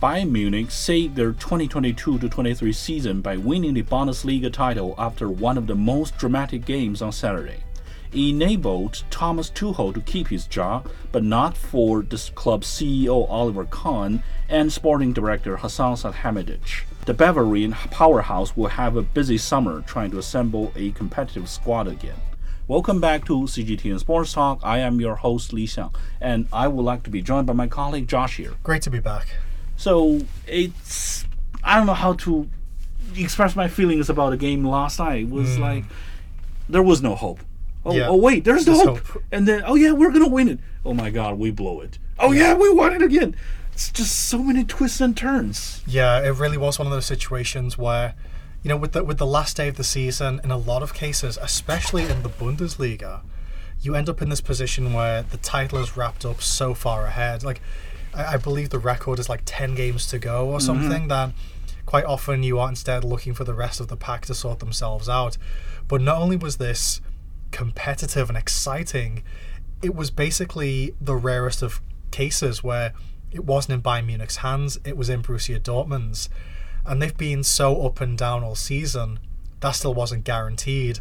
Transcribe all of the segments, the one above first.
Bayern Munich saved their 2022-23 season by winning the Bundesliga title after one of the most dramatic games on Saturday. It enabled Thomas Tuchel to keep his job, but not for the club's CEO Oliver Kahn and sporting director Hasan Salihamidzic. The Bavarian powerhouse will have a busy summer trying to assemble a competitive squad again. Welcome back to CGTN Sports Talk. I am your host Li Xiang, and I would like to be joined by my colleague Josh here. Great to be back. So it's I don't know how to express my feelings about the game last night. It was hmm. like there was no hope. Oh, Yeah. oh wait, there's no hope. hope. And then oh yeah, we're gonna win it. Oh my god, we blow it. Oh yeah, we won it again. It's just so many twists and turns. Yeah, it really was one of those situations where, you know, with the with the last day of the season, in a lot of cases, especially in the Bundesliga, you end up in this position where the title is wrapped up so far ahead. Like, I, I believe the record is like ten games to go or mm-hmm. something. That quite often you are instead looking for the rest of the pack to sort themselves out. But not only was this competitive and exciting, it was basically the rarest of cases where it wasn't in Bayern Munich's hands, it was in Borussia Dortmund's. And they've been so up and down all season, that still wasn't guaranteed.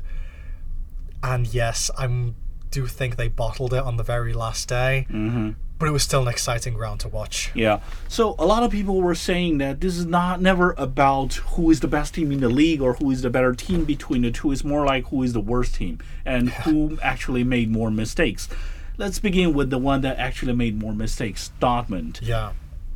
And yes, I do think they bottled it on the very last day, mm-hmm. but it was still an exciting round to watch. Yeah. So a lot of people were saying that this is not never about who is the best team in the league or who is the better team between the two. It's more like who is the worst team and who actually made more mistakes. Let's begin with the one that actually made more mistakes, Dortmund. Yeah.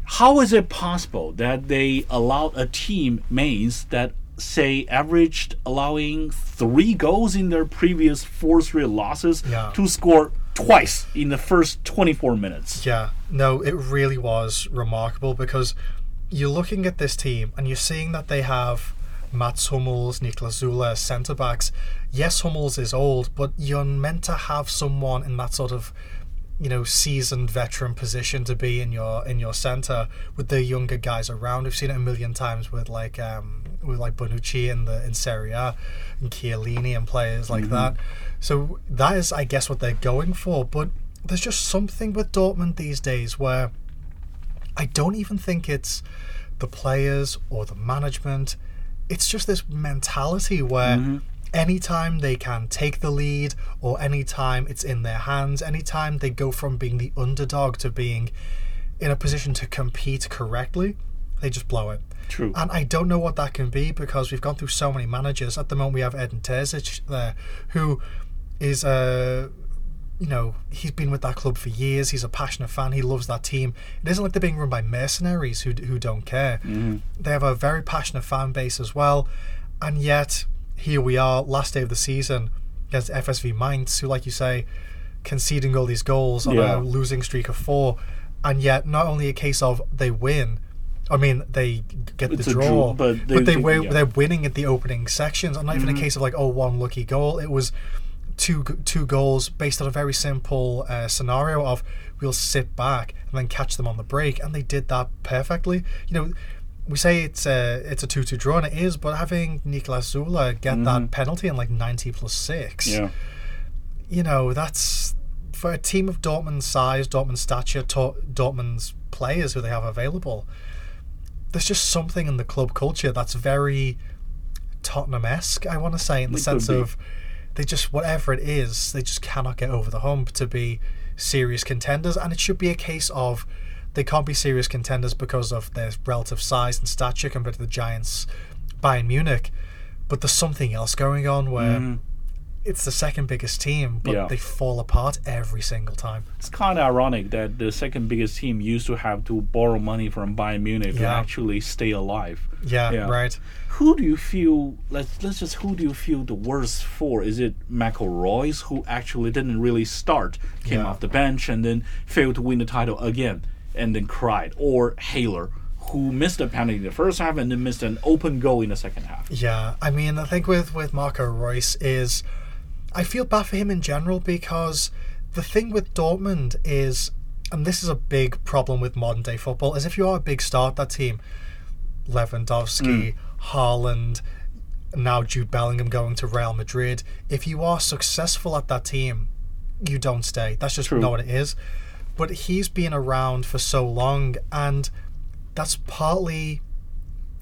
How is it possible that they allowed a team, Mainz, that say averaged allowing three goals in their previous four straight losses Yeah. to score twice in the first 24 minutes? Yeah, no, it really was remarkable because you're looking at this team and you're seeing that they have Mats Hummels, Niklas Süle centre backs. Yes, Hummels is old, but you're meant to have someone in that sort of you know seasoned veteran position to be in your in your centre with the younger guys around. We've seen it a million times with like um with like Bonucci in the in Serie A and Chiellini and players like mm-hmm. that. So that is I guess what they're going for, but there's just something with Dortmund these days where I don't even think it's the players or the management. It's just this mentality where mm-hmm. anytime they can take the lead or anytime it's in their hands, anytime they go from being the underdog to being in a position to compete correctly, they just blow it. True. And I don't know what that can be because we've gone through so many managers. At the moment, we have Edin Terzic there, who is a you know, he's been with that club for years. He's a passionate fan. He loves that team. It isn't like they're being run by mercenaries who, who don't care. Mm-hmm. They have a very passionate fan base as well. And yet, here we are, last day of the season against FSV Mainz, who, like you say, conceding all these goals on Yeah. a losing streak of four. And yet, not only a case of they win, I mean, they get It's the draw, draw, but they- but they, win, yeah. they're winning at the opening sections. And not even a case of like, oh, one lucky goal. It was two two goals based on a very simple uh, scenario of we'll sit back and then catch them on the break, and they did that perfectly. You know, we say it's a it's a two two draw, and it is, but having Niklas Süle get that penalty in like ninety plus six, Yeah. you know, that's for a team of Dortmund's size, Dortmund's stature, Dortmund's players who they have available. There's just something in the club culture that's very Tottenham esque, I want to say, in the It sense of they just, whatever it is, they just cannot get over the hump to be serious contenders. And it should be a case of they can't be serious contenders because of their relative size and stature compared to the Giants, Bayern Munich. But there's something else going on where mm. It's the second biggest team, but. Yeah. they fall apart every single time. It's kind of ironic that the second biggest team used to have to borrow money from Bayern Munich to actually stay alive. Yeah, Yeah. right. Who do you feel? Let's let's just who do you feel the worst for? Is it Michael Reus who actually didn't really start, came Yeah. off the bench and then failed to win the title again and then cried, or Haller who missed a penalty in the first half and then missed an open goal in the second half? Yeah, I mean, I think with with Marco Reus is, I feel bad for him in general because the thing with Dortmund is, and this is a big problem with modern day football, is if you are a big star at that team, Lewandowski, hmm. Haaland, now Jude Bellingham going to Real Madrid, if you are successful at that team, you don't stay. That's just True. not what it is. But he's been around for so long, and that's partly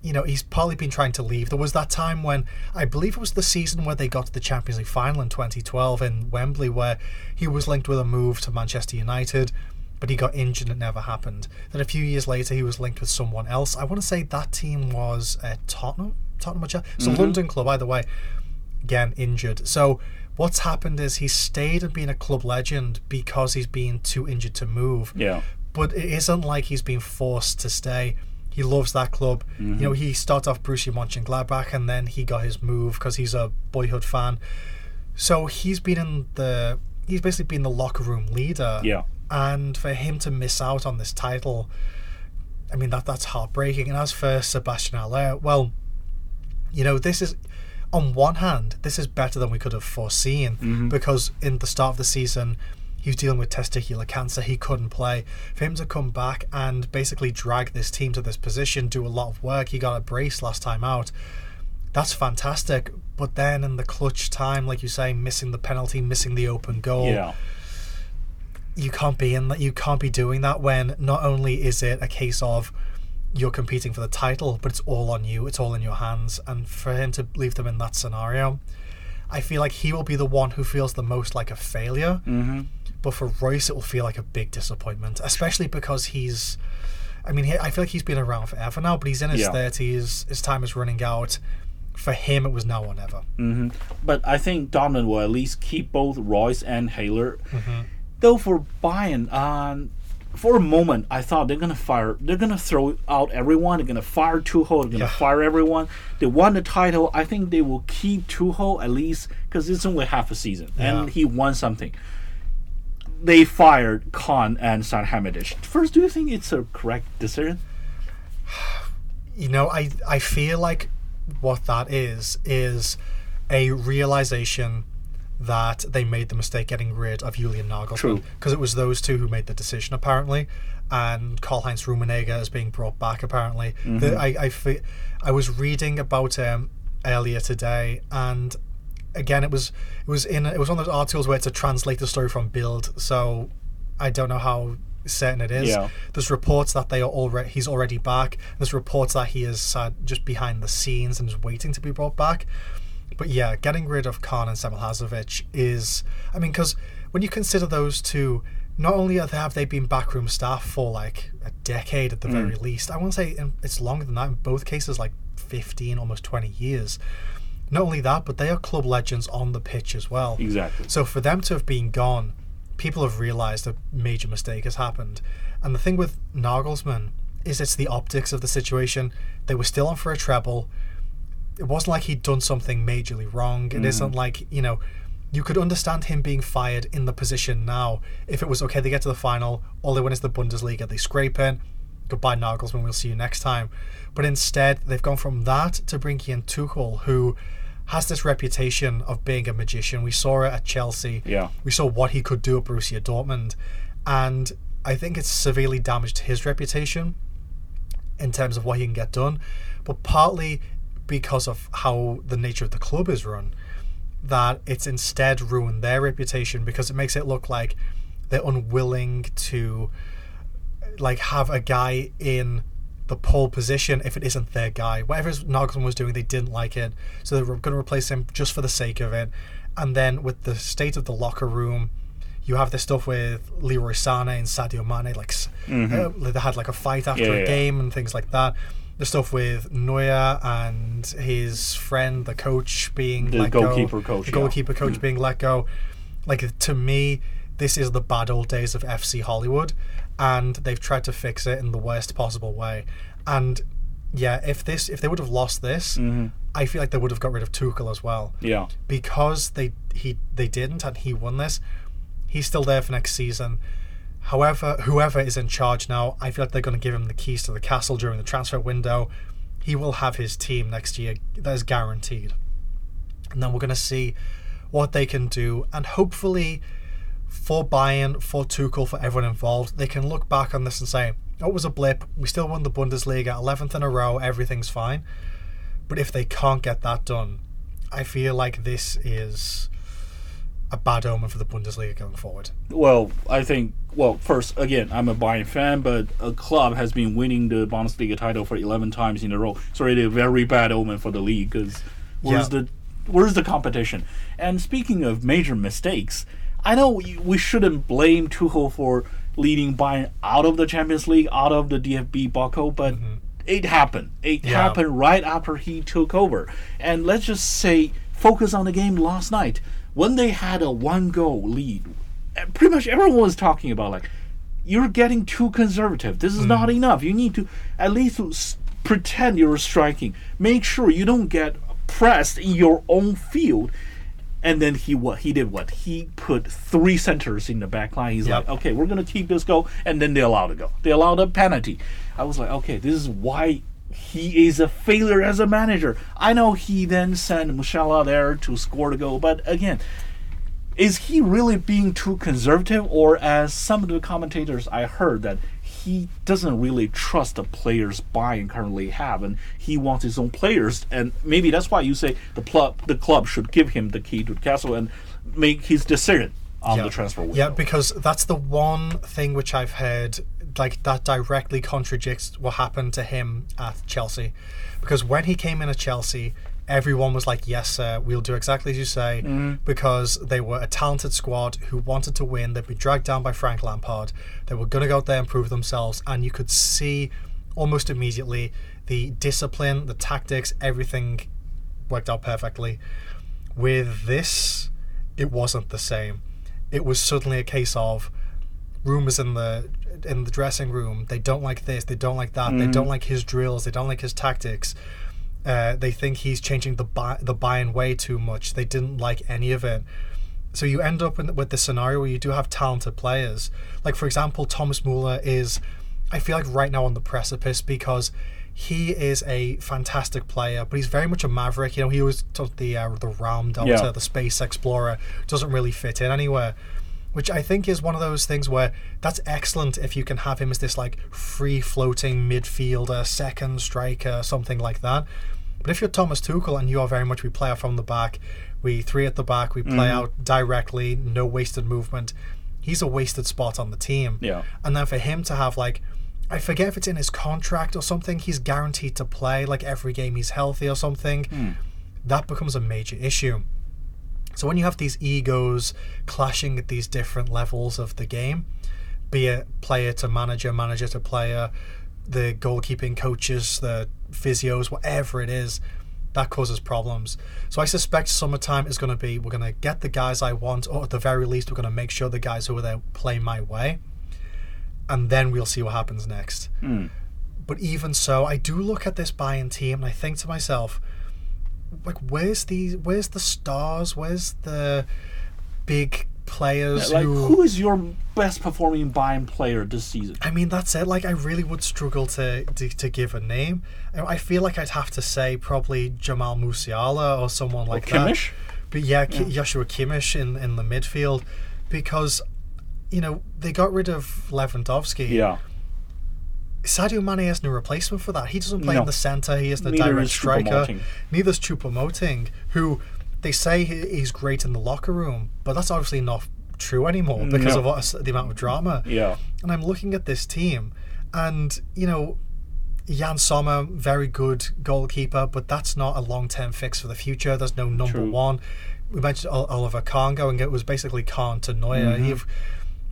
you know, he's partly been trying to leave. There was that time when I believe it was the season where they got to the Champions League final in 2012 in Wembley, where he was linked with a move to Manchester United, but he got injured and it never happened. Then a few years later, he was linked with someone else. I want to say that team was uh, Tottenham, Tottenham, it's a Mm-hmm. London club, either way. Again, injured. So what's happened is he's stayed and been a club legend because he's been too injured to move Yeah. but it isn't like he's been forced to stay. He loves that club. You mm-hmm. know, he started off Borussia Mönchengladbach and then he got his move because he's a boyhood fan. So he's been in the he's basically been the locker room leader. Yeah. And for him to miss out on this title, I mean that that's heartbreaking. And as for Sebastian Haller, well, you know, this is on one hand, this is better than we could have foreseen mm-hmm. because in the start of the season, he was dealing with testicular cancer. He couldn't play. For him to come back and basically drag this team to this position, do a lot of work. He got a brace last time out. That's fantastic. But then in the clutch time, like you say, missing the penalty, missing the open goal Yeah. you can't be in that you can't be doing that when not only is it a case of you're competing for the title but it's all on you it's all in your hands and for him to leave them in that scenario i feel like he will be the one who feels the most like a failure Mm-hmm. But for reus it will feel like a big disappointment especially because he's i mean he, i feel like he's been around forever now but he's in his Yeah. 30s his time is running out for him it was now or never Mm-hmm. But I think Dortmund will at least keep both Reus and Haller. Though for Bayern, um, for a moment, I thought they're gonna fire. They're gonna throw out everyone. They're gonna fire Tuchel. They're gonna Yeah. fire everyone. They won the title. I think they will keep Tuchel at least because it's only half a season and he won something. They fired Kahn and Salihamidzic. First, do you think it's a correct decision? you know i i feel like what that is is a realization that they made the mistake getting rid of Julian Nagelsmann True. because it was those two who made the decision apparently and Karl-Heinz Rummenigge is being brought back apparently the, mm-hmm. I, I fe- I was reading about him earlier today and again it was it was in it was one of those articles where it's a translated story from Bild, so I don't know how certain it is Yeah. there's reports that they are already he's already back there's reports that he is uh, just behind the scenes and is waiting to be brought back but yeah, getting rid of Kahn and Semilhazovic is, I mean, because when you consider those two, not only have they, have they been backroom staff for like a decade at the very least, I won't say it's longer than that. In both cases, like 15, almost 20 years. Not only that, but they are club legends on the pitch as well. Exactly. So for them to have been gone, people have realised a major mistake has happened. And the thing with Nagelsmann is it's the optics of the situation. They were still on for a treble. It wasn't like he'd done something majorly wrong. It mm. not like, you know, you could understand him being fired in the position now if it was okay, they get to the final, all they win is the Bundesliga, they scrape in, goodbye Nagelsmann, we'll see you next time. But instead, they've gone from that to bringing in Tuchel, who has this reputation of being a magician. We saw it at Chelsea. Yeah. We saw what he could do at Borussia Dortmund. And I think it's severely damaged his reputation in terms of what he can get done, but partly because of how the nature of the club is run, that it's instead ruined their reputation because it makes it look like they're unwilling to like have a guy in the pole position if it isn't their guy. Whatever Nagelsmann was doing, they didn't like it, so they were going to replace him just for the sake of it. And then with the state of the locker room, you have this stuff with Leroy Sané and Sadio Mane, like s uh, they had like a fight after Yeah, a yeah. game and things like that. The stuff with Neuer and his friend, the coach, being The let goalkeeper go, coach, the yeah. goalkeeper coach being let go. Like to me, this is the bad old days of FC Hollywood, and they've tried to fix it in the worst possible way. And yeah, if this if they would have lost this, mm-hmm. I feel like they would have got rid of Tuchel as well Yeah. because they he they didn't and he won this. He's still there for next season. However, whoever is in charge now, I feel like they're going to give him the keys to the castle during the transfer window. He will have his team next year. That is guaranteed. And then we're going to see what they can do, and hopefully, for Bayern, for Tuchel, for everyone involved, they can look back on this and say, "Oh, it was a blip. We still won the Bundesliga, 11th in a row. Everything's fine." But if they can't get that done, I feel like this is a bad omen for the Bundesliga going forward? Well, I think. Well, first, again, I'm a Bayern fan, but a club has been winning the Bundesliga title for 11 times in a row. So it is a very bad omen for the league because where's Yeah. the where's the competition? And speaking of major mistakes, I know we- we shouldn't blame Tuchel for leading Bayern out of the Champions League, out of the DFB Pokal, but it happened. It Yeah. happened right after he took over. And let's just say, focus on the game last night when they had a one goal lead. eh, Pretty much everyone was talking about like, you're getting too conservative. This is not enough. You need to at least s- pretend you're striking. Make sure you don't get pressed in your own field. And then he what he did what he put three centers in the back line. He's Yep. like, okay, we're gonna keep this go, and then they allowed to go. They allowed a penalty. I was like, okay, this is why he is a failure as a manager. I know he then sent Musiala there to score the goal, but again, is he really being too conservative, or as some of the commentators I heard that he doesn't really trust the players Bayern currently have, and he wants his own players, and maybe that's why you say the club the club should give him the key to the castle and make his decision on yeah. the transfer window. Yeah, because that's the one thing which I've heard like that directly contradicts what happened to him at Chelsea. Because when he came in at Chelsea, everyone was like, "Yes, sir, we'll do exactly as you say," mm-hmm. because they were a talented squad who wanted to win. They'd be dragged down by Frank Lampard. They were going to go out there and prove themselves, and you could see almost immediately the discipline, the tactics, everything worked out perfectly. With this, it wasn't the same. It was suddenly a case of rumors in the in the dressing room. They don't like this. They don't like that. They mm-hmm. don't like his drills. They don't like his tactics. Uh, they think he's changing the buy, the Bayern way too much. They didn't like any of it. So you end up in, with this scenario where you do have talented players. Like for example, Thomas Muller is, I feel like right now on the precipice because he is a fantastic player, but he's very much a maverick. You know, he was took the uh, the Raumdeuter, Yeah. the Space Explorer, doesn't really fit in anywhere. Which I think is one of those things where that's excellent if you can have him as this like free floating midfielder, second striker, something like that. But if you're Thomas Tuchel and you are very much we play out from the back, we three at the back, we play mm. out directly, no wasted movement. He's a wasted spot on the team. Yeah. And then for him to have like I forget if it's in his contract or something, he's guaranteed to play like every game he's healthy or something. Mm. That becomes a major issue. So when you have these egos clashing at these different levels of the game, be it player to manager, manager to player, the goalkeeping coaches, the physios, whatever it is, that causes problems. So I suspect summertime is going to be we're going to get the guys I want, or at the very least, we're going to make sure the guys who are there play my way, and then we'll see what happens next. Hmm. But even so, I do look at this Bayern team and I think to myself, like, where's the where's the stars? Where's the big players Like, who? who is your best performing Bayern player this season? I mean, that's it. Like, I really would struggle to to, to give a name. I I feel like I'd have to say probably Jamal Musiala or someone like that. Kimmich? But yeah, Ki Joshua Kimmich in, in the midfield, because you know they got rid of Lewandowski. Yeah. Sadio Mane has no replacement for that. He doesn't play No. in the centre. He isn't a Neither direct is striker. Choupo-Moting. Neither's Choupo-Moting, who they say he- he's great in the locker room, but that's obviously not true anymore because No. of what, the amount of drama. Yeah. And I'm looking at this team, and you know, Yann Sommer, very good goalkeeper, but that's not a long-term fix for the future. There's no number True. one. We mentioned Oliver Kahn going. It was basically Kahn to Neuer. Mm-hmm. You've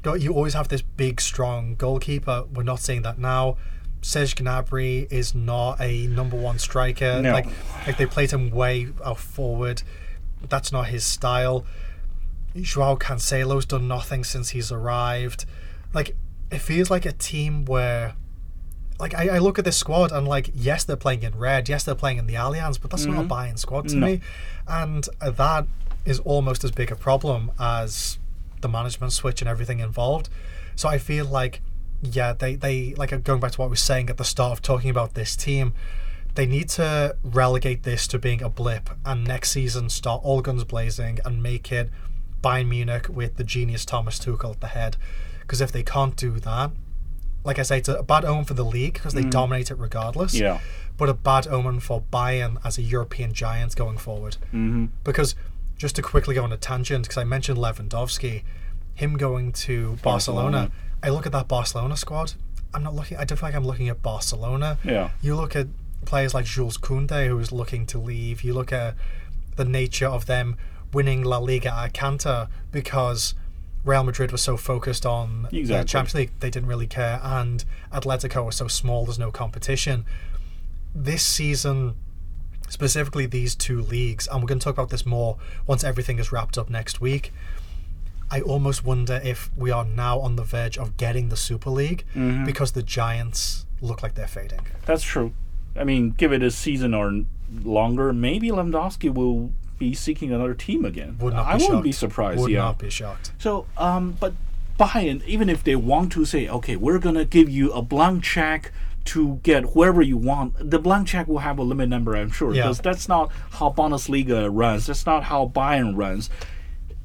you always have this big, strong goalkeeper. We're not seeing that now. Serge Gnabry is not a number one striker. No. Like, like they played him way out forward. That's not his style. Joao Cancelo's done nothing since he's arrived. Like, it feels like a team where, like, I, I look at this squad and, like, yes, they're playing in red, yes, they're playing in the Allianz, but that's not a mm-hmm. Bayern squad to No. me. And that is almost as big a problem as the management switch and everything involved. So I feel like, yeah, they, they like, uh, going back to what I was saying at the start of talking about this team, they need to relegate this to being a blip and next season start all guns blazing and make it Bayern Munich with the genius Thomas Tuchel at the head. Because if they can't do that, like I say, it's a bad omen for the league because they dominate it regardless. Mm. Yeah. But a bad omen for Bayern as a European giant going forward. Mm-hmm. Because just to quickly go on a tangent, because I mentioned Lewandowski, him going to Barcelona. Barcelona. I look at that Barcelona squad. I'm not looking. I don't feel like I'm looking at Barcelona. Yeah. You look at players like Jules Koundé, who is looking to leave. You look at the nature of them winning La Liga at Canta because Real Madrid was so focused on the Champions League, they didn't really care, and Atletico was so small, there's no competition. This season, specifically these two leagues, and we're going to talk about this more once everything is wrapped up next week. I almost wonder if we are now on the verge of getting the Super League Mm-hmm. because the Giants look like they're fading. That's true. I mean, give it a season or longer, maybe Lewandowski will be seeking another team again. Would not I be wouldn't be surprised. Would yeah. not be shocked. So, um, but Bayern, even if they want to say, okay, we're gonna give you a blank check to get whoever you want, the blank check will have a limit number, I'm sure, Yeah. because that's not how Bundesliga runs. That's not how Bayern runs.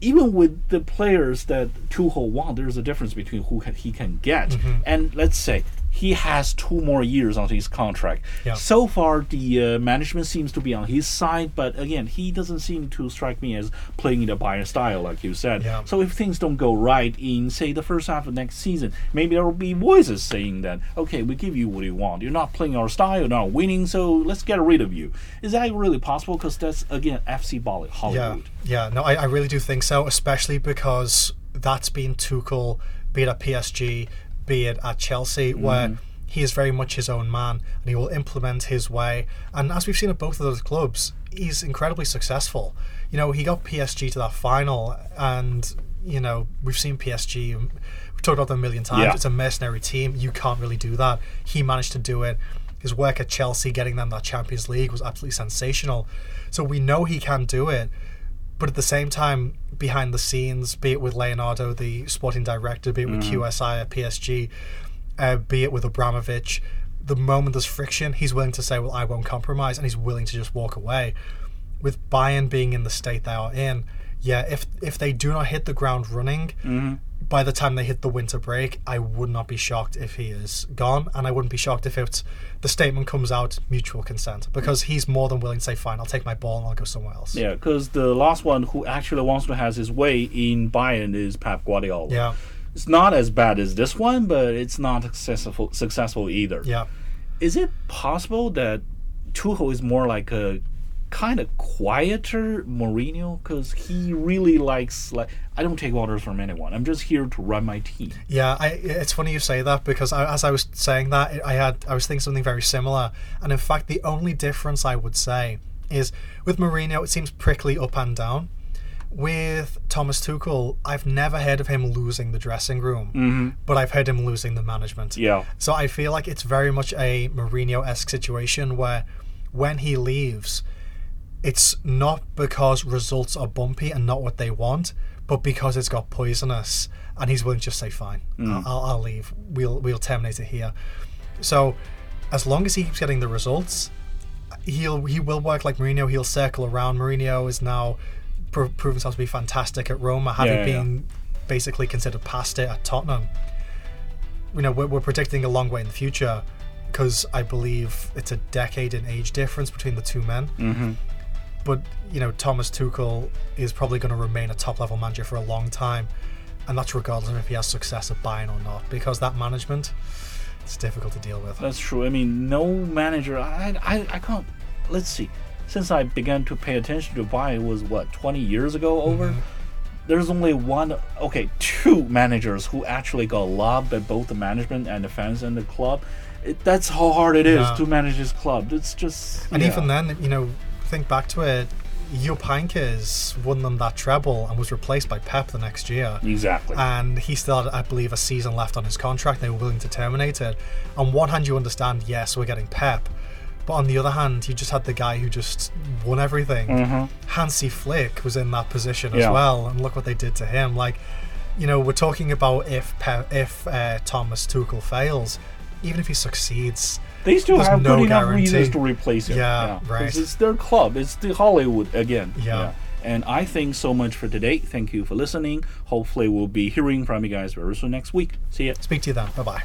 Even with the players that Tuchel want, there's a difference between who he can get. Mm-hmm. And let's say he has two more years on his contract. Yeah. So far, the uh, management seems to be on his side, but again, he doesn't seem to strike me as playing in the Bayern style, like you said. Yeah. So if things don't go right in, say, the first half of next season, maybe there will be voices saying that, okay, we give you what you want. You're not playing our style, you're not winning, so let's get rid of you. Is that really possible? Because that's, again, FC Yeah, Hollywood. yeah. No, I, I really do think so, especially because that's been Tuchel, be it at PSG, be it at Chelsea, mm. where he is very much his own man and he will implement his way. And as we've seen at both of those clubs, he's incredibly successful. You know, he got PSG to that final, and you know we've seen PSG. We've talked about them a million times. Yeah. It's a mercenary team. You can't really do that. He managed to do it. His work at Chelsea, getting them that Champions League, was absolutely sensational. So we know he can do it. But at the same time, behind the scenes, be it with Leonardo, the sporting director, be it with QSI at PSG, uh, be it with Abramovich, the moment there's friction, he's willing to say, "Well, I won't compromise," and he's willing to just walk away. With Bayern being in the state they are in, yeah, if if they do not hit the ground running, by the time they hit the winter break, I would not be shocked if he is gone, and I wouldn't be shocked if it's the statement comes out mutual consent because he's more than willing to say, "Fine, I'll take my ball and I'll go somewhere else." Yeah, because the last one who actually wants to have his way in Bayern is Pep Guardiola. Yeah, It's not as bad as this one, but it's not successful successful either. yeah. Is it possible that Tuchel is more like a kind of quieter Mourinho? Because he really likes like I don't take orders from anyone. I'm just here to run my team. Yeah, I, it's funny you say that because I, as I was saying that, I had I was thinking something very similar, and in fact, the only difference I would say is with Mourinho, it seems prickly up and down. With Thomas Tuchel, I've never heard of him losing the dressing room, mm-hmm. but I've heard him losing the management. Yeah. So I feel like it's very much a Mourinho esque situation where when he leaves, it's not because results are bumpy and not what they want, but because it's got poisonous, and he's willing to just say, "Fine, I'll, I'll, I'll leave. We'll we'll terminate it here." So, as long as he keeps getting the results, he'll he will work like Mourinho. He'll circle around. Mourinho is now pro- proven himself to be fantastic at Roma, having Yeah, yeah, yeah. been basically considered past it at Tottenham. You know, we're, we're predicting a long way in the future because I believe it's a decade in age difference between the two men. Mm-hmm. But you know, Thomas Tuchel is probably going to remain a top level manager for a long time, and that's regardless of if he has success at Bayern or not, because that management it's difficult to deal with. That's true. I mean, no manager. I, I, I can't. Let's see. Since I began to pay attention to Bayern was what 20 years ago over. Mm-hmm. There's only one, okay, two managers who actually got lobbed by both the management and the fans and the club. It, that's how hard it is Yeah. to manage this club. It's just. And yeah. even then, you know, think back to it. Jupp Heynckes won them that treble and was replaced by Pep the next year. Exactly. and he still had, I believe, a season left on his contract. They were willing to terminate it. On one hand, you understand, yes, we're getting Pep, but on the other hand, you just had the guy who just won everything. Hansi Flick was in that position as Mm-hmm. Yeah. well, and look what they did to him. Like, you know, we're talking about if Pep, if uh, Thomas Tuchel fails, even if he succeeds, They still have no good enough guarantee. reasons to replace him. Yeah, right. It's their club. It's the Hollywood again. Yeah. And I think so much for today. Thank you for listening. Hopefully, we'll be hearing from you guys very soon next week. See ya. speak to you then. Bye bye.